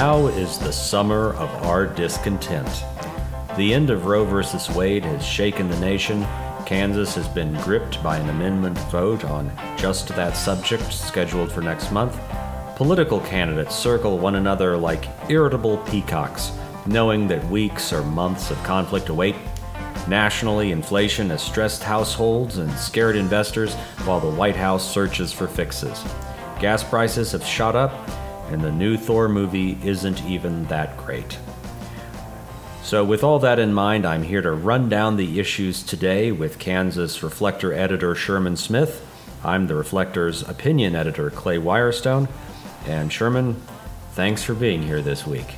Now is the summer of our discontent. The end of Roe v. Wade has shaken the nation. Kansas has been gripped by an amendment vote on just that subject scheduled for next month. Political candidates circle one another like irritable peacocks, knowing that weeks or months of conflict await. Nationally, inflation has stressed households and scared investors while the White House searches for fixes. Gas prices have shot up, and the new Thor movie isn't even that great. So, with all that in mind, I'm here to run down the issues today with Kansas Reflector editor Sherman Smith. I'm the Reflector's opinion editor Clay Wirestone. And Sherman, thanks for being here this week.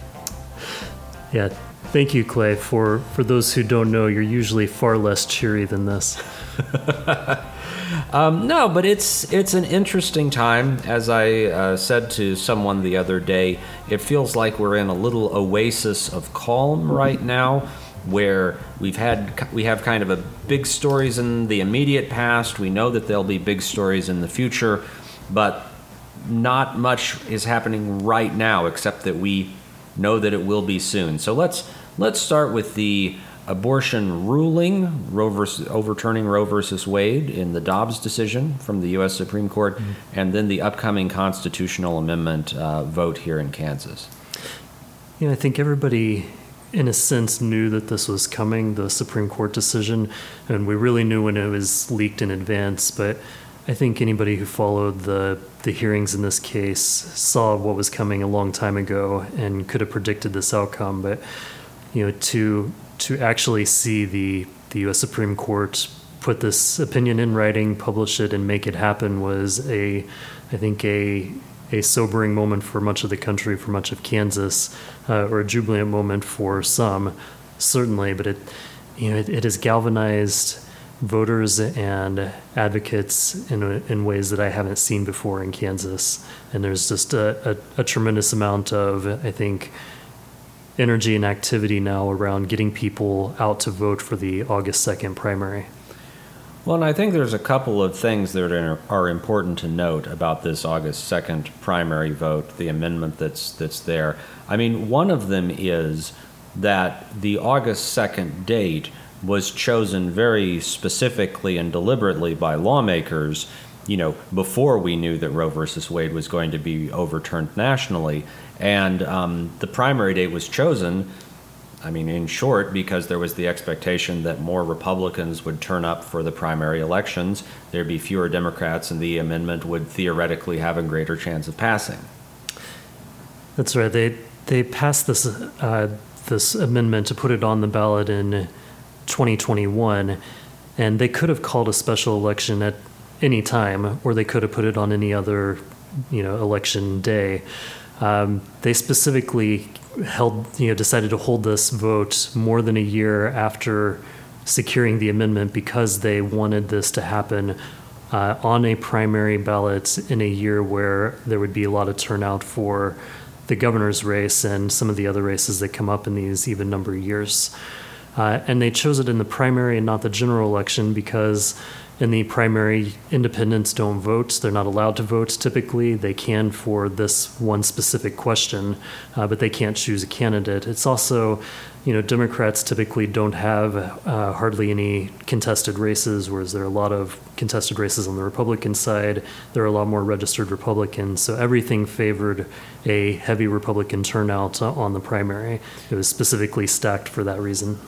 Yeah, thank you, Clay. For for those who don't know, you're usually far less cheery than this. Um, no, but it's it's an interesting time. As I uh, said to someone the other day, it feels like we're in a little oasis of calm right now, where we've had we have kind of a big stories in the immediate past. We know that there'll be big stories in the future, but not much is happening right now, except that we know that it will be soon. So let's let's start with the abortion ruling, Roe versus, overturning Roe versus Wade in the Dobbs decision from the U.S. Supreme Court, mm-hmm. and then the upcoming constitutional amendment uh, vote here in Kansas. Yeah, I think everybody, in a sense, knew that this was coming, the Supreme Court decision, and we really knew when it was leaked in advance. But I think anybody who followed the the hearings in this case saw what was coming a long time ago and could have predicted this outcome. But you know, to to actually see the the U.S. Supreme Court put this opinion in writing, publish it, and make it happen was a, I think a a sobering moment for much of the country, for much of Kansas, uh, or a jubilant moment for some, certainly. But it, you know, it, it has galvanized voters and advocates in in ways that I haven't seen before in Kansas. And there's just a, a, a tremendous amount of, I think, energy and activity now around getting people out to vote for the August 2nd primary. Well, and I think there's a couple of things that are important to note about this August 2nd primary vote, the amendment that's that's there. I mean, one of them is that the August 2nd date was chosen very specifically and deliberately by lawmakers, you know, before we knew that Roe versus Wade was going to be overturned nationally. And um, the primary date was chosen, I mean, in short, because there was the expectation that more Republicans would turn up for the primary elections, there'd be fewer Democrats, and the amendment would theoretically have a greater chance of passing. That's right. They they passed this uh, this amendment to put it on the ballot in 2021, and they could have called a special election at any time, or they could have put it on any other, you know, election day. Um, they specifically held, you know, decided to hold this vote more than a year after securing the amendment because they wanted this to happen uh, on a primary ballot in a year where there would be a lot of turnout for the governor's race and some of the other races that come up in these even number years. Uh, and they chose it in the primary and not the general election because in the primary, independents don't vote. They're not allowed to vote typically. They can for this one specific question, uh, but they can't choose a candidate. It's also, you know, Democrats typically don't have uh, hardly any contested races, whereas there are a lot of contested races on the Republican side. There are a lot more registered Republicans. So everything favored a heavy Republican turnout on the primary. It was specifically stacked for that reason.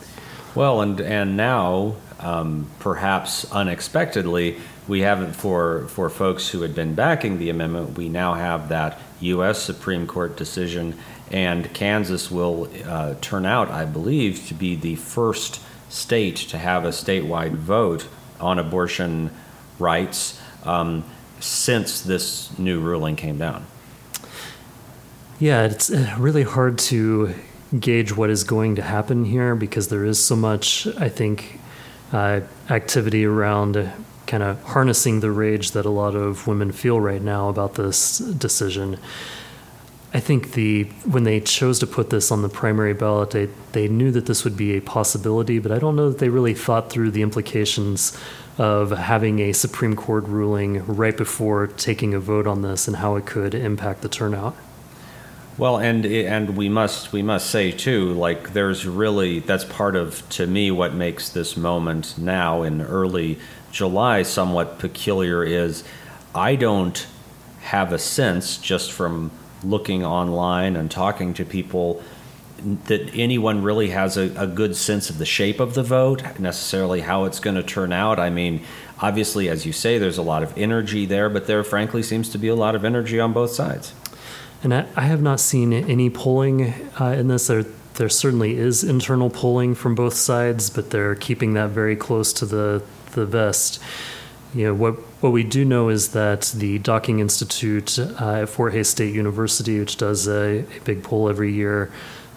Well, and and now um, perhaps unexpectedly, we haven't for for folks who had been backing the amendment. We now have that U.S. Supreme Court decision, and Kansas will uh, turn out, I believe, to be the first state to have a statewide vote on abortion rights um, since this new ruling came down. Yeah, it's uh, really hard to gauge what is going to happen here because there is so much, I think, uh, activity around kind of harnessing the rage that a lot of women feel right now about this decision. I think the when they chose to put this on the primary ballot, they, they knew that this would be a possibility, but I don't know that they really thought through the implications of having a Supreme Court ruling right before taking a vote on this and how it could impact the turnout. Well, and and we must we must say too, like there's really that's part of to me what makes this moment now in early July somewhat peculiar is I don't have a sense just from looking online and talking to people that anyone really has a, a good sense of the shape of the vote, necessarily how it's going to turn out. I mean, obviously, as you say, there's a lot of energy there, but there frankly seems to be a lot of energy on both sides. And I, I have not seen any polling uh, in this. There, there certainly is internal polling from both sides, but they're keeping that very close to the the vest. You know what what we do know is that the Docking Institute uh, at Fort Hays State University, which does a, a big poll every year,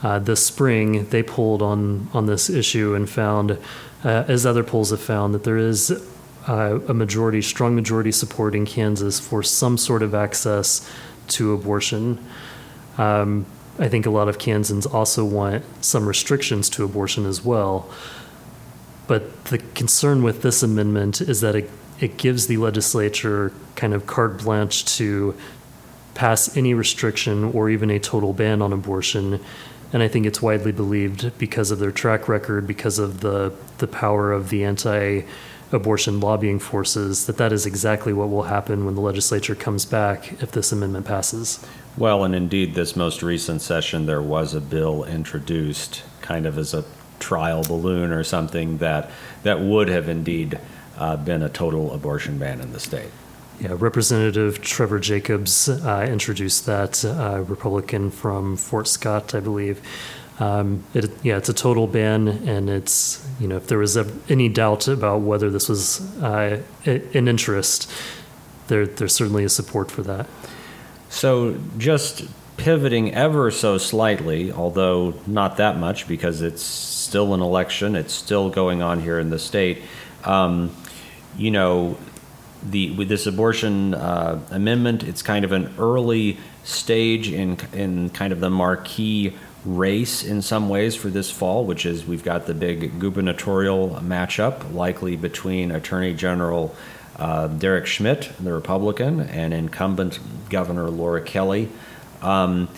uh, this spring they polled on on this issue and found, uh, as other polls have found, that there is uh, a majority, strong majority support in Kansas for some sort of access to abortion. Um, I think a lot of Kansans also want some restrictions to abortion as well. But the concern with this amendment is that it, it gives the legislature kind of carte blanche to pass any restriction or even a total ban on abortion. And I think it's widely believed because of their track record, because of the, the power of the anti abortion lobbying forces, that that is exactly what will happen when the legislature comes back if this amendment passes. Well, and indeed, this most recent session, there was a bill introduced kind of as a trial balloon or something that, that would have indeed uh, been a total abortion ban in the state. Yeah, Representative Trevor Jacobs uh, introduced that, uh, Republican from Fort Scott, I believe. Um, it, yeah, it's a total ban, and it's you know if there was a, any doubt about whether this was uh, an interest, there certainly is support for that. So just pivoting ever so slightly, although not that much because it's still an election, it's still going on here in the state. Um, you know, the with this abortion uh, amendment, it's kind of an early stage in in kind of the marquee race in some ways for this fall, which is we've got the big gubernatorial matchup, likely between Attorney General uh, Derek Schmidt, the Republican, and incumbent Governor Laura Kelly. Um,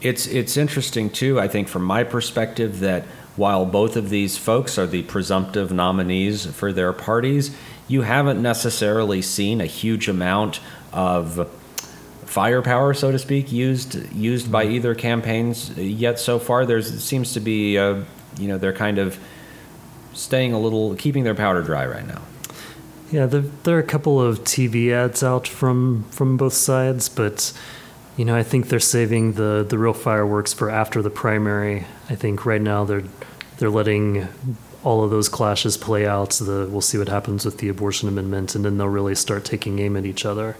it's it's interesting too. I think from my perspective that while both of these folks are the presumptive nominees for their parties, you haven't necessarily seen a huge amount of firepower, so to speak, used used by either campaigns yet so far. there seems to be, uh, you know, they're kind of staying a little, keeping their powder dry right now. Yeah, there, there are a couple of TV ads out from from both sides, but you know, I think they're saving the the real fireworks for after the primary. I think right now they're they're letting all of those clashes play out. The we'll see what happens with the abortion amendment, and then they'll really start taking aim at each other.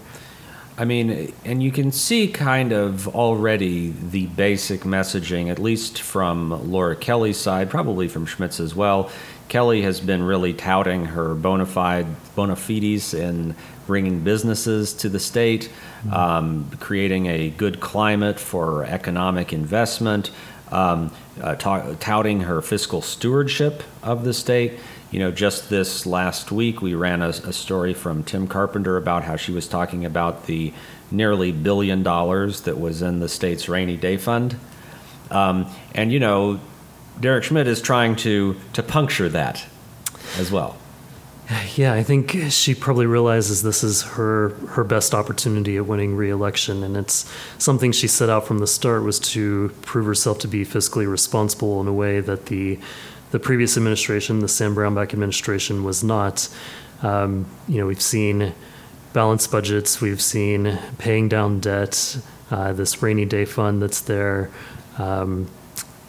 I mean, and you can see kind of already the basic messaging, at least from Laura Kelly's side, probably from Schmidt's as well. Kelly has been really touting her bona fide bona fides in bringing businesses to the state, mm-hmm. um, creating a good climate for economic investment, um, uh, ta- touting her fiscal stewardship of the state you know, just this last week, we ran a, a, story from Tim Carpenter about how she was talking about the nearly billion dollars that was in the state's rainy day fund. Um, and, you know, Derek Schmidt is trying to, to puncture that as well. Yeah, I think she probably realizes this is her her best opportunity at winning re-election, and it's something she set out from the start was to prove herself to be fiscally responsible in a way that the the previous administration, the Sam Brownback administration, was not. Um, you know, we've seen balanced budgets, we've seen paying down debt, uh, this rainy day fund that's there, um,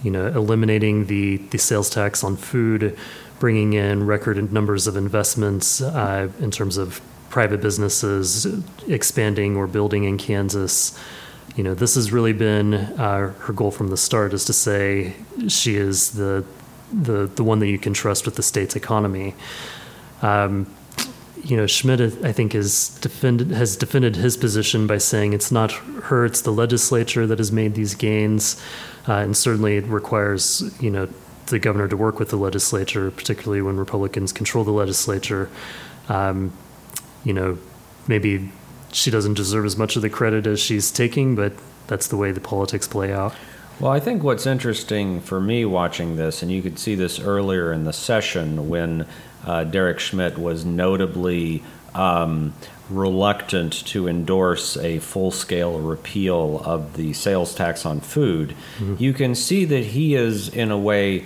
you know, eliminating the, the sales tax on food, bringing in record numbers of investments uh, in terms of private businesses expanding or building in Kansas. You know, this has really been uh, her goal from the start is to say she is the the the one that you can trust with the state's economy. Um, you know, Schmidt, I think, defended, has defended his position by saying it's not her, it's the legislature that has made these gains. Uh, and certainly it requires, you know, the governor to work with the legislature, particularly when Republicans control the legislature. Um, you know, maybe she doesn't deserve as much of the credit as she's taking, but that's the way the politics play out. Well, I think what's interesting for me watching this, and you could see this earlier in the session when uh, Derek Schmidt was notably um, reluctant to endorse a full scale repeal of the sales tax on food, mm-hmm. you can see that he is, in a way,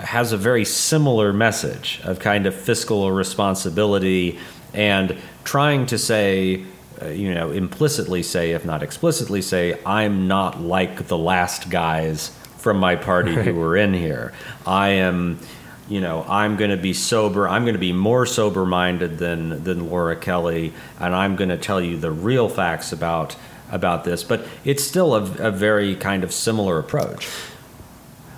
has a very similar message of kind of fiscal responsibility and trying to say, Uh, you know, implicitly say, if not explicitly say, I'm not like the last guys from my party right. who were in here. I am you know, I'm going to be sober. I'm going to be more sober minded than than Laura Kelly, and I'm going to tell you the real facts about about this. But it's still a, a very kind of similar approach.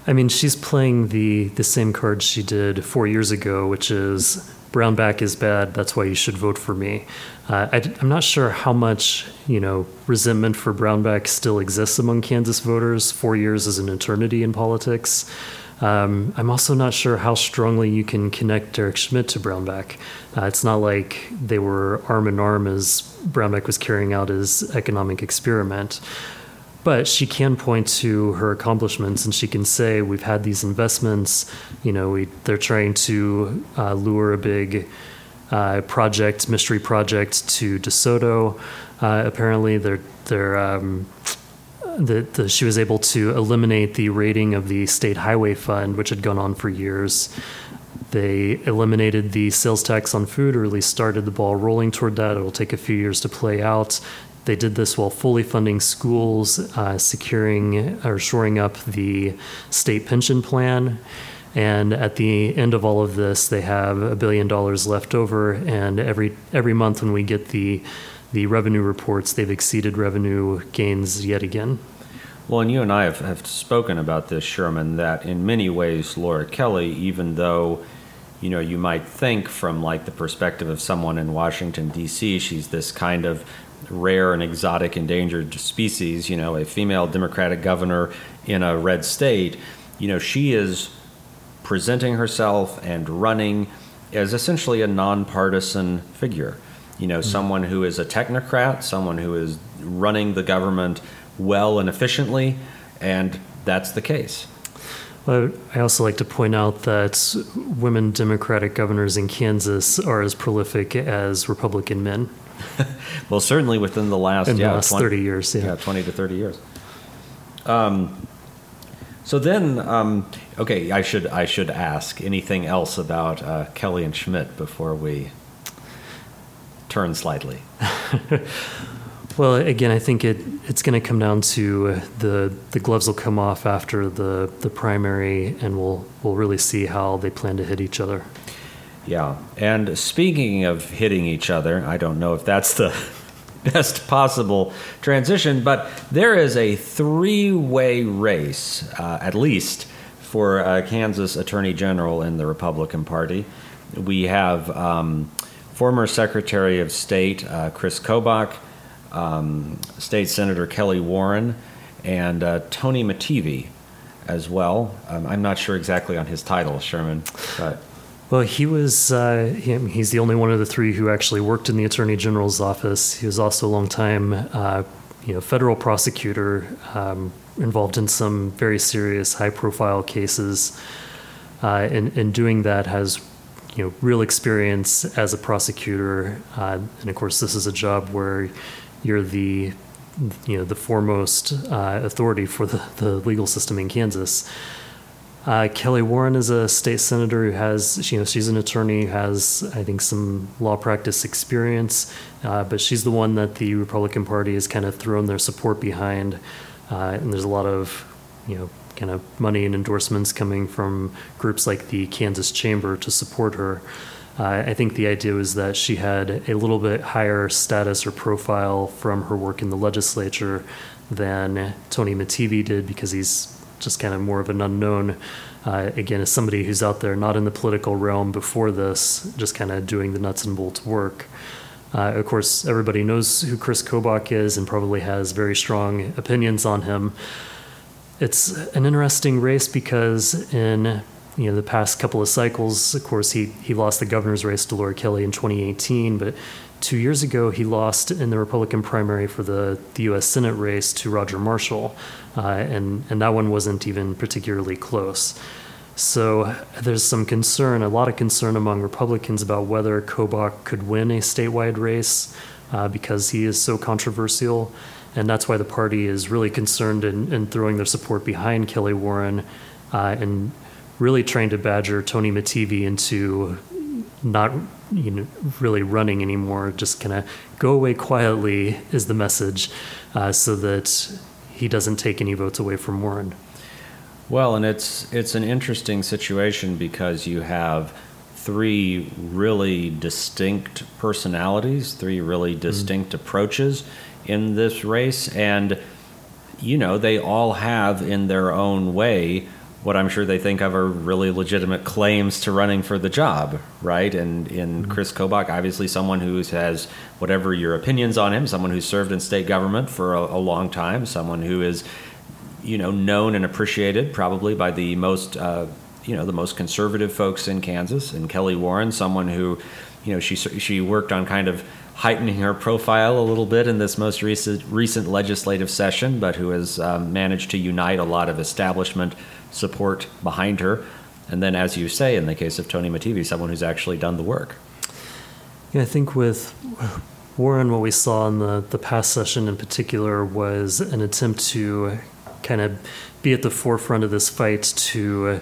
I mean, she's playing the the same card she did four years ago, which is Brownback is bad. That's why you should vote for me. Uh, I, am not sure how much you know resentment for Brownback still exists among Kansas voters. Four years is an eternity in politics. Um, I'm also not sure how strongly you can connect Derek Schmidt to Brownback. Uh, it's not like they were arm in arm as Brownback was carrying out his economic experiment. But she can point to her accomplishments and she can say, We've had these investments. You know, we, they're trying to uh, lure a big uh, project, mystery project to DeSoto. Uh, apparently, they're, they're um, that she was able to eliminate the rating of the state highway fund, which had gone on for years. They eliminated the sales tax on food, or at least started the ball rolling toward that. It will take a few years to play out. They did this while fully funding schools, uh, securing or shoring up the state pension plan. And at the end of all of this, they have a billion dollars left over. And every every month when we get the the revenue reports, they've exceeded revenue gains yet again. Well, and you and I have, have spoken about this, Sherman, that in many ways, Laura Kelly, even though, you know, you might think from like the perspective of someone in Washington, D.C., she's this kind of rare and exotic endangered species, you know, a female Democratic governor in a red state, you know, she is presenting herself and running as essentially a nonpartisan figure you know, mm-hmm. someone who is a technocrat, someone who is running the government well and efficiently, and that's the case. Well, I also like to point out that women Democratic governors in Kansas are as prolific as Republican men. well, certainly within the last, in yeah, the last 20, 30 years. Yeah. yeah, 20 to 30 years. Um, so then, um, okay, I should I should ask anything else about uh, Kelly and Schmidt before we turn slightly? well, again, I think it it's going to come down to the the gloves will come off after the the primary, and we'll we'll really see how they plan to hit each other. Yeah, and speaking of hitting each other, I don't know if that's the best possible transition, but there is a three-way race, uh, at least, for uh, Kansas Attorney General in the Republican Party. We have um, former Secretary of State uh, Chris Kobach, um, State Senator Kelly Warren, and uh, Tony Mattivi as well. Um, I'm not sure exactly on his title, Sherman, but. Well, he was, uh, he, he's the only one of the three who actually worked in the Attorney General's office. He was also a long time, uh, you know, federal prosecutor um, involved in some very serious, high profile cases. Uh, and, and doing that has you know real experience as a prosecutor, uh, and of course this is a job where you're the you know the foremost uh, authority for the, the legal system in Kansas. Uh, Kelly Warren is a state senator who has, you know, she's an attorney who has, I think, some law practice experience, uh, but she's the one that the Republican Party has kind of thrown their support behind. Uh, and there's a lot of, you know, kind of money and endorsements coming from groups like the Kansas Chamber to support her. Uh, I think the idea was that she had a little bit higher status or profile from her work in the legislature than Tony Mattivi did because he's just kind of more of an unknown. Uh, again, as somebody who's out there not in the political realm before this, just kind of doing the nuts and bolts work. Uh, of course, everybody knows who Chris Kobach is and probably has very strong opinions on him it's an interesting race because in you know the past couple of cycles, of course, he he lost the governor's race to Laura Kelly in 2018, but two years ago, he lost in the Republican primary for the, the U.S. Senate race to Roger Marshall, and, and that one wasn't even particularly close. So there's some concern, a lot of concern among Republicans about whether Kobach could win a statewide race uh, because he is so controversial. And that's why the party is really concerned in, in throwing their support behind Kelly Warren uh, and really trying to badger Tony Mattivi into not you know, really running anymore, just kind of go away quietly is the message uh, so that he doesn't take any votes away from Warren. Well, and it's it's an interesting situation because you have three really distinct personalities, three really mm-hmm. distinct mm-hmm. approaches in this race, and you know they all have in their own way what I'm sure they think of are really legitimate claims to running for the job, right? And in mm-hmm. Chris Kobach, obviously someone who has whatever your opinions on him, someone who's served in state government for a, a long time, someone who is you know, known and appreciated probably by the most, uh, you know, the most conservative folks in Kansas. And Kelly Warren, someone who, you know, she she worked on kind of heightening her profile a little bit in this most recent recent legislative session, but who has um, managed to unite a lot of establishment support behind her. And then, as you say, in the case of Tony Mattivi, someone who's actually done the work. Yeah, I think with Warren, what we saw in the, the past session in particular was an attempt to kind of be at the forefront of this fight to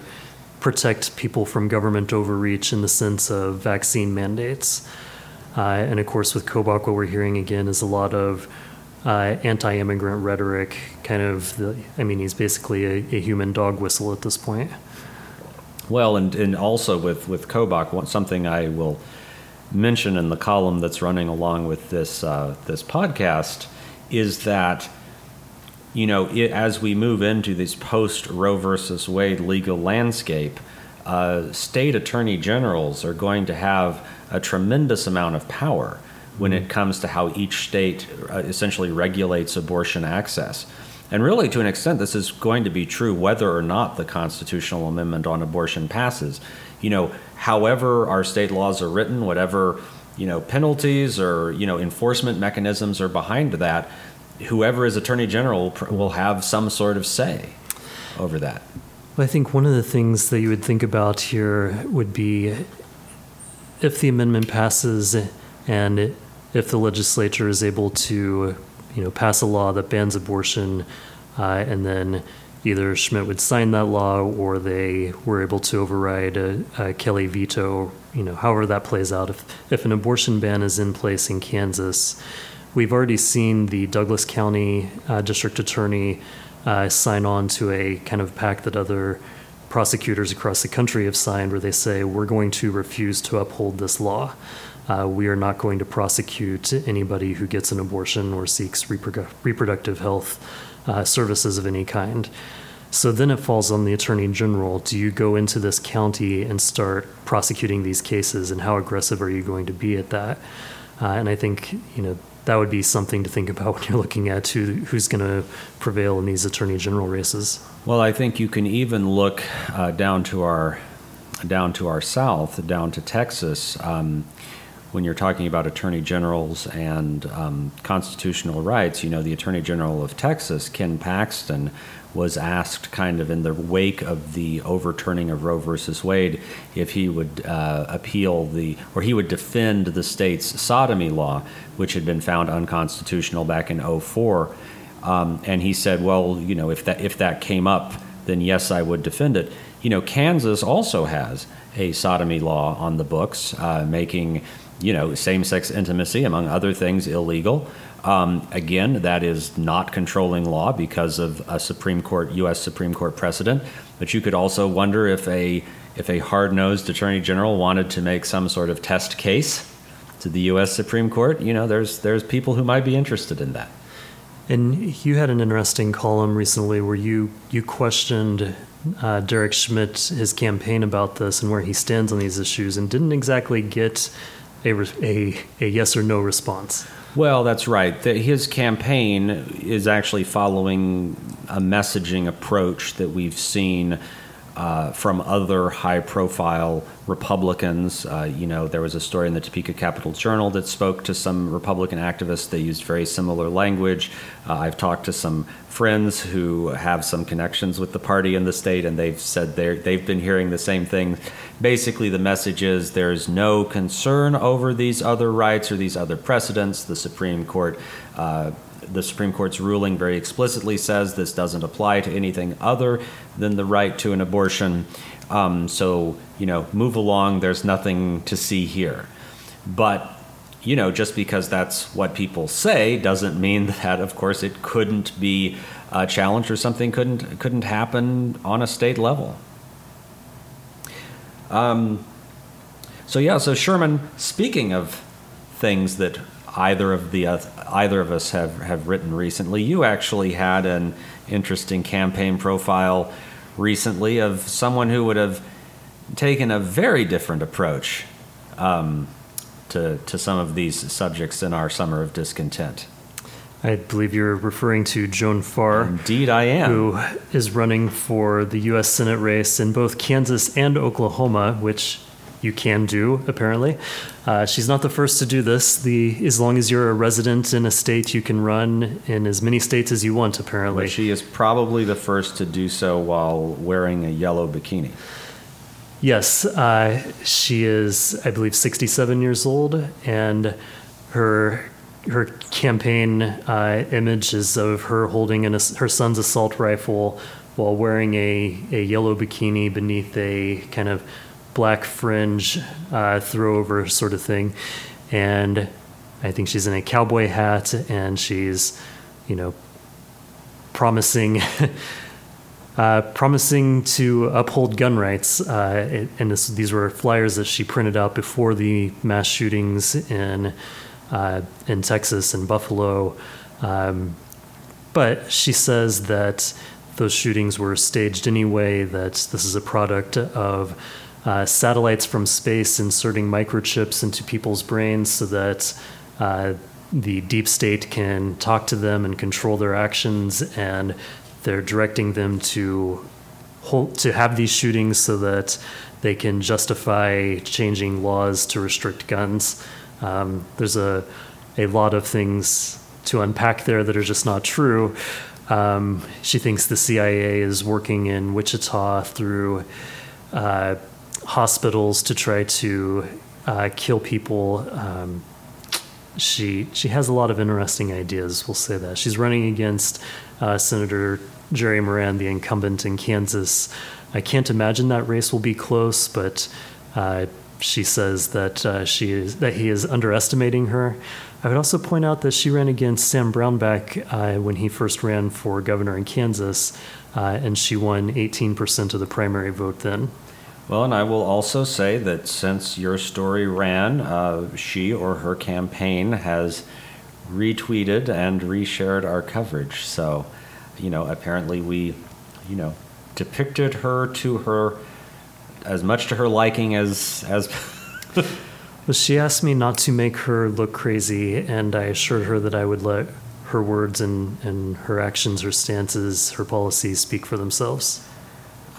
protect people from government overreach in the sense of vaccine mandates. Uh, and of course, with Kobach, what we're hearing again is a lot of uh, anti immigrant rhetoric, kind of, the, I mean, he's basically a, a, human dog whistle at this point. Well, and, and also with, with Kobach, something I will mention in the column that's running along with this, uh, this podcast is that you know, it, as we move into this post Roe versus Wade legal landscape, uh, state attorney generals are going to have a tremendous amount of power when it comes to how each state uh, essentially regulates abortion access. And really, to an extent, this is going to be true whether or not the constitutional amendment on abortion passes. You know, however our state laws are written, whatever you know penalties or you know enforcement mechanisms are behind that whoever is attorney general will have some sort of say over that. I think one of the things that you would think about here would be if the amendment passes and if the legislature is able to, you know, pass a law that bans abortion, uh, and then either Schmidt would sign that law or they were able to override a, a Kelly veto, you know, however that plays out. If if an abortion ban is in place in Kansas We've already seen the Douglas County uh, District Attorney uh, sign on to a kind of pact that other prosecutors across the country have signed where they say, we're going to refuse to uphold this law. Uh, we are not going to prosecute anybody who gets an abortion or seeks reprodu- reproductive health uh, services of any kind. So then it falls on the attorney general. Do you go into this county and start prosecuting these cases, and how aggressive are you going to be at that? Uh, and I think you know that would be something to think about when you're looking at who, who's going to prevail in these attorney general races. Well, I think you can even look uh, down to our down to our south, down to Texas. Um, when you're talking about attorney generals and um, constitutional rights, you know, the attorney general of Texas, Ken Paxton, was asked, kind of in the wake of the overturning of Roe versus Wade, if he would uh, appeal the, or he would defend the state's sodomy law, which had been found unconstitutional back in 04. Um, and he said, well, you know, if that, if that came up, then yes, I would defend it. You know, Kansas also has a sodomy law on the books, uh, making, you know, same sex intimacy, among other things, illegal. Um, again, that is not controlling law because of a Supreme Court, U.S. Supreme Court precedent. But you could also wonder if a if a hard-nosed attorney general wanted to make some sort of test case to the U.S. Supreme Court, you know, there's there's people who might be interested in that. And you had an interesting column recently where you you questioned uh, Derek Schmidt, his campaign about this and where he stands on these issues, and didn't exactly get a, a, a yes or no response. Well, that's right. The, his campaign is actually following a messaging approach that we've seen uh, from other high profile Republicans. Uh, you know, there was a story in the Topeka Capital Journal that spoke to some Republican activists. They used very similar language. Uh, I've talked to some friends who have some connections with the party in the state, and they've said they they've been hearing the same thing. Basically, the message is there's no concern over these other rights or these other precedents. The Supreme Court. The Supreme Court's ruling very explicitly says this doesn't apply to anything other than the right to an abortion. Um, so, you know, move along. There's nothing to see here. But, you know, just because that's what people say doesn't mean that, of course, it couldn't be a challenge or something couldn't couldn't happen on a state level. Um, so yeah, so Sherman, speaking of things that either of the uh, either of us have have written recently, you actually had an interesting campaign profile recently of someone who would have taken a very different approach um, to, to some of these subjects in our Summer of Discontent. I believe you're referring to Joan Farr. Indeed, I am. Who is running for the U.S. Senate race in both Kansas and Oklahoma, which you can do, apparently. Uh, she's not the first to do this. The as long as you're a resident in a state, you can run in as many states as you want. Apparently, but she is probably the first to do so while wearing a yellow bikini. Yes, uh, she is. I believe 67 years old, and her her campaign uh, image is of her holding an, her son's assault rifle while wearing a, a yellow bikini beneath a kind of black fringe uh, throw over sort of thing. And I think she's in a cowboy hat and she's, you know, promising. Uh, promising to uphold gun rights, uh, it, and this, these were flyers that she printed out before the mass shootings in uh, in Texas and Buffalo. Um, but she says that those shootings were staged anyway. That this is a product of uh, satellites from space inserting microchips into people's brains so that uh, the deep state can talk to them and control their actions, and they're directing them to hold, to have these shootings so that they can justify changing laws to restrict guns. Um, there's a a lot of things to unpack there that are just not true. Um, she thinks the CIA is working in Wichita through uh, hospitals to try to uh, kill people. Um, she she has a lot of interesting ideas. We'll say that she's running against uh, Senator Jerry Moran, the incumbent in Kansas. I can't imagine that race will be close, but uh, she says that uh, she is that he is underestimating her. I would also point out that she ran against Sam Brownback uh, when he first ran for governor in Kansas, uh, and she won 18% of the primary vote then. Well, and I will also say that since your story ran, uh, she or her campaign has retweeted and reshared our coverage. So, you know, apparently we, you know, depicted her to her as much to her liking as as. well, she asked me not to make her look crazy, and I assured her that I would let her words and, and her actions, her stances, her policies speak for themselves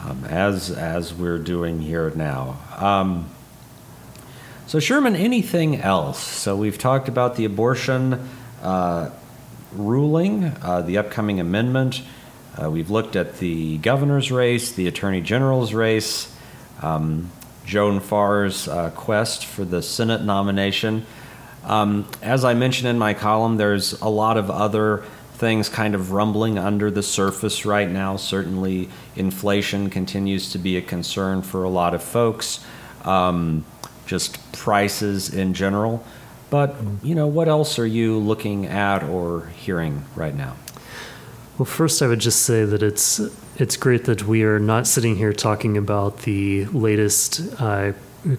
um, as as we're doing here now. Um, so Sherman, anything else? So we've talked about the abortion uh, ruling, uh, the upcoming amendment. Uh, we've looked at the governor's race, the attorney general's race, um, Joan Farr's uh, quest for the Senate nomination. Um, as I mentioned in my column, there's a lot of other things kind of rumbling under the surface right now. Certainly, inflation continues to be a concern for a lot of folks, um, just prices in general. But, you know, what else are you looking at or hearing right now? Well, first, I would just say that it's it's great that we are not sitting here talking about the latest uh,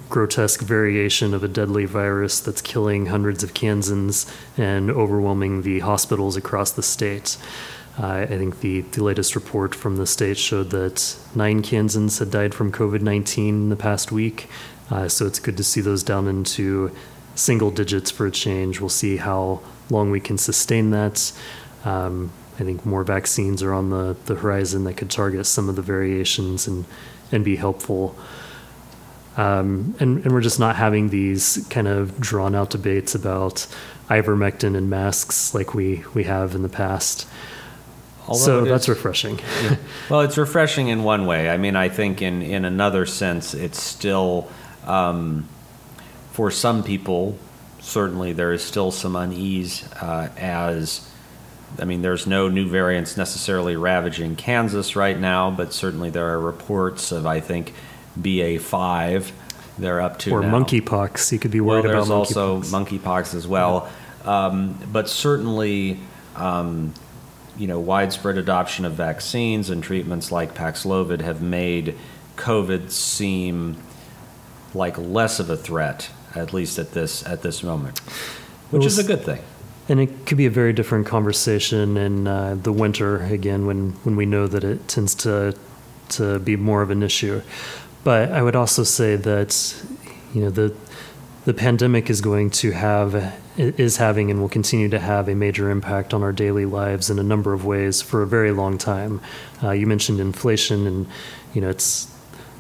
grotesque variation of a deadly virus that's killing hundreds of Kansans and overwhelming the hospitals across the state. Uh, I think the, the latest report from the state showed that nine Kansans had died from COVID 19 in the past week. Uh, so it's good to see those down into single digits for a change. We'll see how long we can sustain that. Um, I think more vaccines are on the, the horizon that could target some of the variations and, and be helpful. Um, and, and we're just not having these kind of drawn out debates about ivermectin and masks like we, we have in the past. Although so it that's is- refreshing. Well, it's refreshing in one way. I mean, I think in, in another sense, it's still, um, for some people, certainly there is still some unease uh, as, I mean, there's no new variants necessarily ravaging Kansas right now, but certainly there are reports of, I think, BA5 they're up to or now. monkeypox. You could be Well, worried there's about also monkeypox. as well, um, but certainly, um, you know, widespread adoption of vaccines and treatments like Paxlovid have made COVID seem like less of a threat, at least at this at this moment, which Well, is a good thing. And it could be a very different conversation in uh, the winter again, when when we know that it tends to to be more of an issue. But I would also say that you know the the pandemic is going to have is having and will continue to have a major impact on our daily lives in a number of ways for a very long time. Uh, you mentioned inflation, and you know it's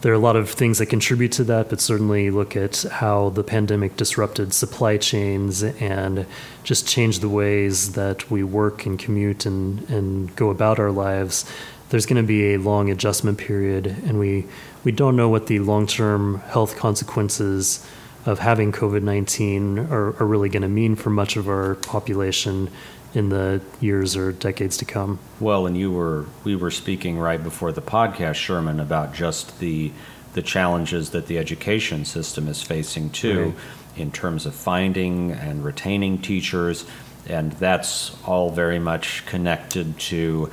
there are a lot of things that contribute to that, but certainly look at how the pandemic disrupted supply chains and just changed the ways that we work and commute and, and go about our lives. There's going to be a long adjustment period, and we, we don't know what the long term health consequences of having COVID 19 are, are really going to mean for much of our population in the years or decades to come. Well, and you were we were speaking right before the podcast, Sherman, about just the the challenges that the education system is facing too, Right. in terms of finding and retaining teachers, and that's all very much connected to,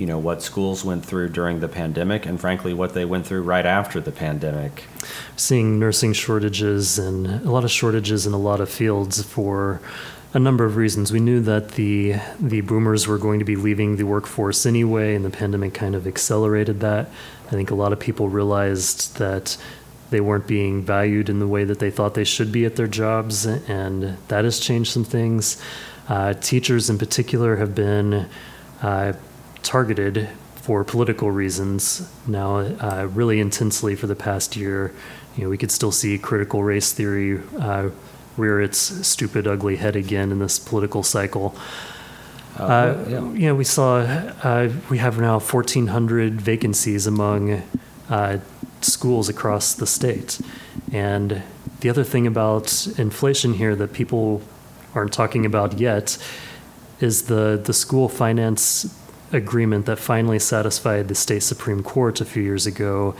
you know, what schools went through during the pandemic, and frankly, what they went through right after the pandemic. seeing nursing shortages and a lot of shortages in a lot of fields for a number of reasons. We knew that the the boomers were going to be leaving the workforce anyway, and the pandemic kind of accelerated that. I think a lot of people realized that they weren't being valued in the way that they thought they should be at their jobs, and that has changed some things. Uh, teachers, in particular, have been uh, targeted for political reasons now uh, really intensely for the past year. You know, we could still see critical race theory uh, rear its stupid, ugly head again in this political cycle. Uh, yeah. You know, we saw uh, we have now 1,400 vacancies among uh, schools across the state, and the other thing about inflation here that people aren't talking about yet is the the school finance agreement that finally satisfied the state supreme court a few years ago.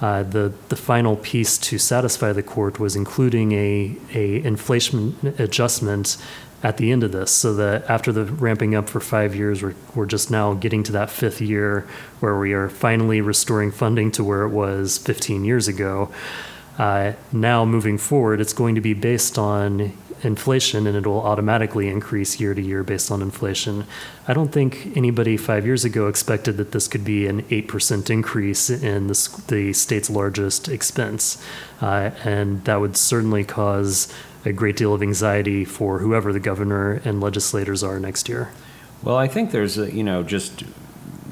Uh, the the final piece to satisfy the court was including a a inflation adjustment at the end of this, so that after the ramping up for five years, we're we're just now getting to that fifth year where we are finally restoring funding to where it was 15 years ago. Uh, now moving forward, it's going to be based on inflation and it will automatically increase year to year based on inflation. I don't think anybody five years ago expected that this could be an 8% increase in the, the state's largest expense. Uh, and that would certainly cause a great deal of anxiety for whoever the governor and legislators are next year. Well, I think there's a, you know, just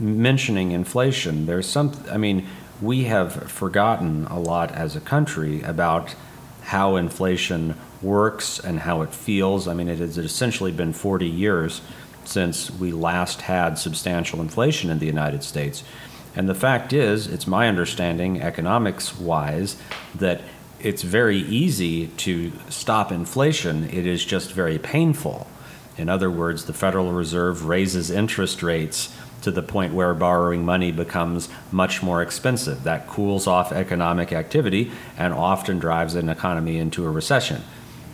mentioning inflation, there's some, I mean, we have forgotten a lot as a country about how inflation works and how it feels. I mean, it has essentially been 40 years since we last had substantial inflation in the United States. And the fact is, it's my understanding, economics wise, that it's very easy to stop inflation. It is just very painful. In other words, the Federal Reserve raises interest rates to the point where borrowing money becomes much more expensive. That cools off economic activity and often drives an economy into a recession.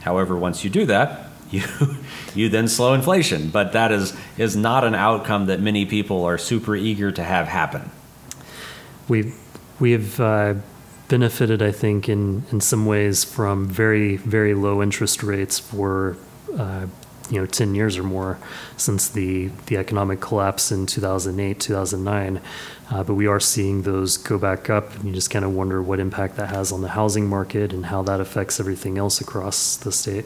However, once you do that, you, you then slow inflation. But that is, is not an outcome that many people are super eager to have happen. we we have uh, benefited, I think, in in some ways from very very low interest rates for uh, you know ten years or more since the the economic collapse in 2008 2009. Uh, but we are seeing those go back up, and you just kind of wonder what impact that has on the housing market and how that affects everything else across the state.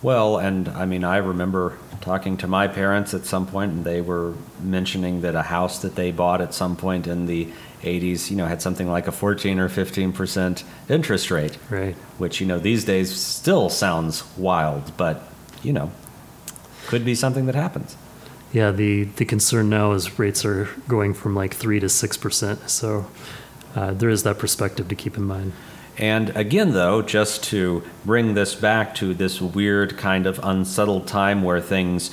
Well, and I mean, I remember talking to my parents at some point, and they were mentioning that a house that they bought at some point in the 80s, you know, had something like a 14 or 15 percent interest rate, Right. which you know these days still sounds wild, but you know, could be something that happens. Yeah, the, the concern now is rates are going from like 3 to 6%. So uh, there is that perspective to keep in mind. And again, though, just to bring this back to this weird kind of unsettled time where things,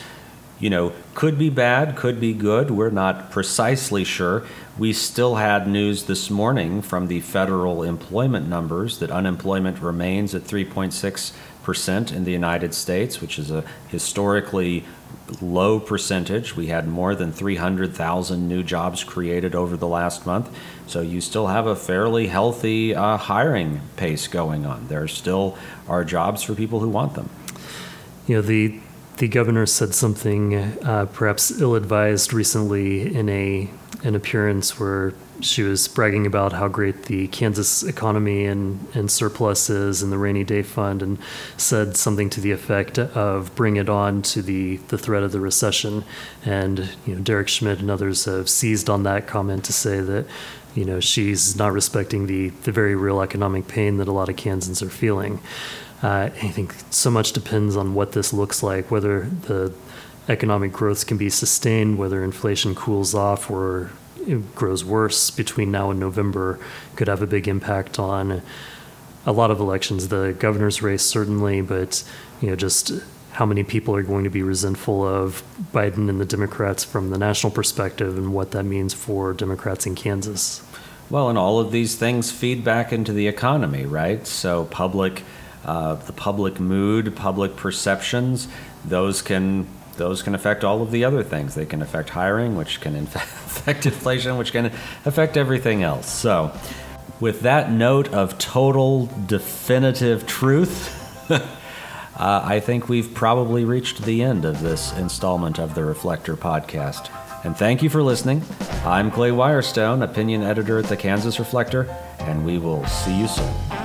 you know, could be bad, could be good, we're not precisely sure. We still had news this morning from the federal employment numbers that unemployment remains at 3.6% in the United States, which is a historically low percentage. We had more than 300,000 new jobs created over the last month. So you still have a fairly healthy uh, hiring pace going on. There still are jobs for people who want them. You know, the the governor said something uh, perhaps ill-advised recently in a an appearance where she was bragging about how great the Kansas economy and, and surplus is and the rainy day fund and said something to the effect of bring it on to the, the threat of the recession. And, you know, Derek Schmidt and others have seized on that comment to say that, you know, she's not respecting the, the very real economic pain that a lot of Kansans are feeling. Uh, I think so much depends on what this looks like, whether the economic growth can be sustained, whether inflation cools off or it grows worse between now and November, could have a big impact on a lot of elections. The governor's race certainly, but you know just how many people are going to be resentful of Biden and the Democrats from the national perspective, and what that means for Democrats in Kansas. Well, and all of these things feed back into the economy, right? So public, uh, the public mood, public perceptions, those can those can affect all of the other things. They can affect hiring, which can affect inflation, which can affect everything else. So, with that note of total definitive truth, uh, I think we've probably reached the end of this installment of the Reflector podcast. And thank you for listening. I'm Clay Wirestone, opinion editor at the Kansas Reflector, and we will see you soon.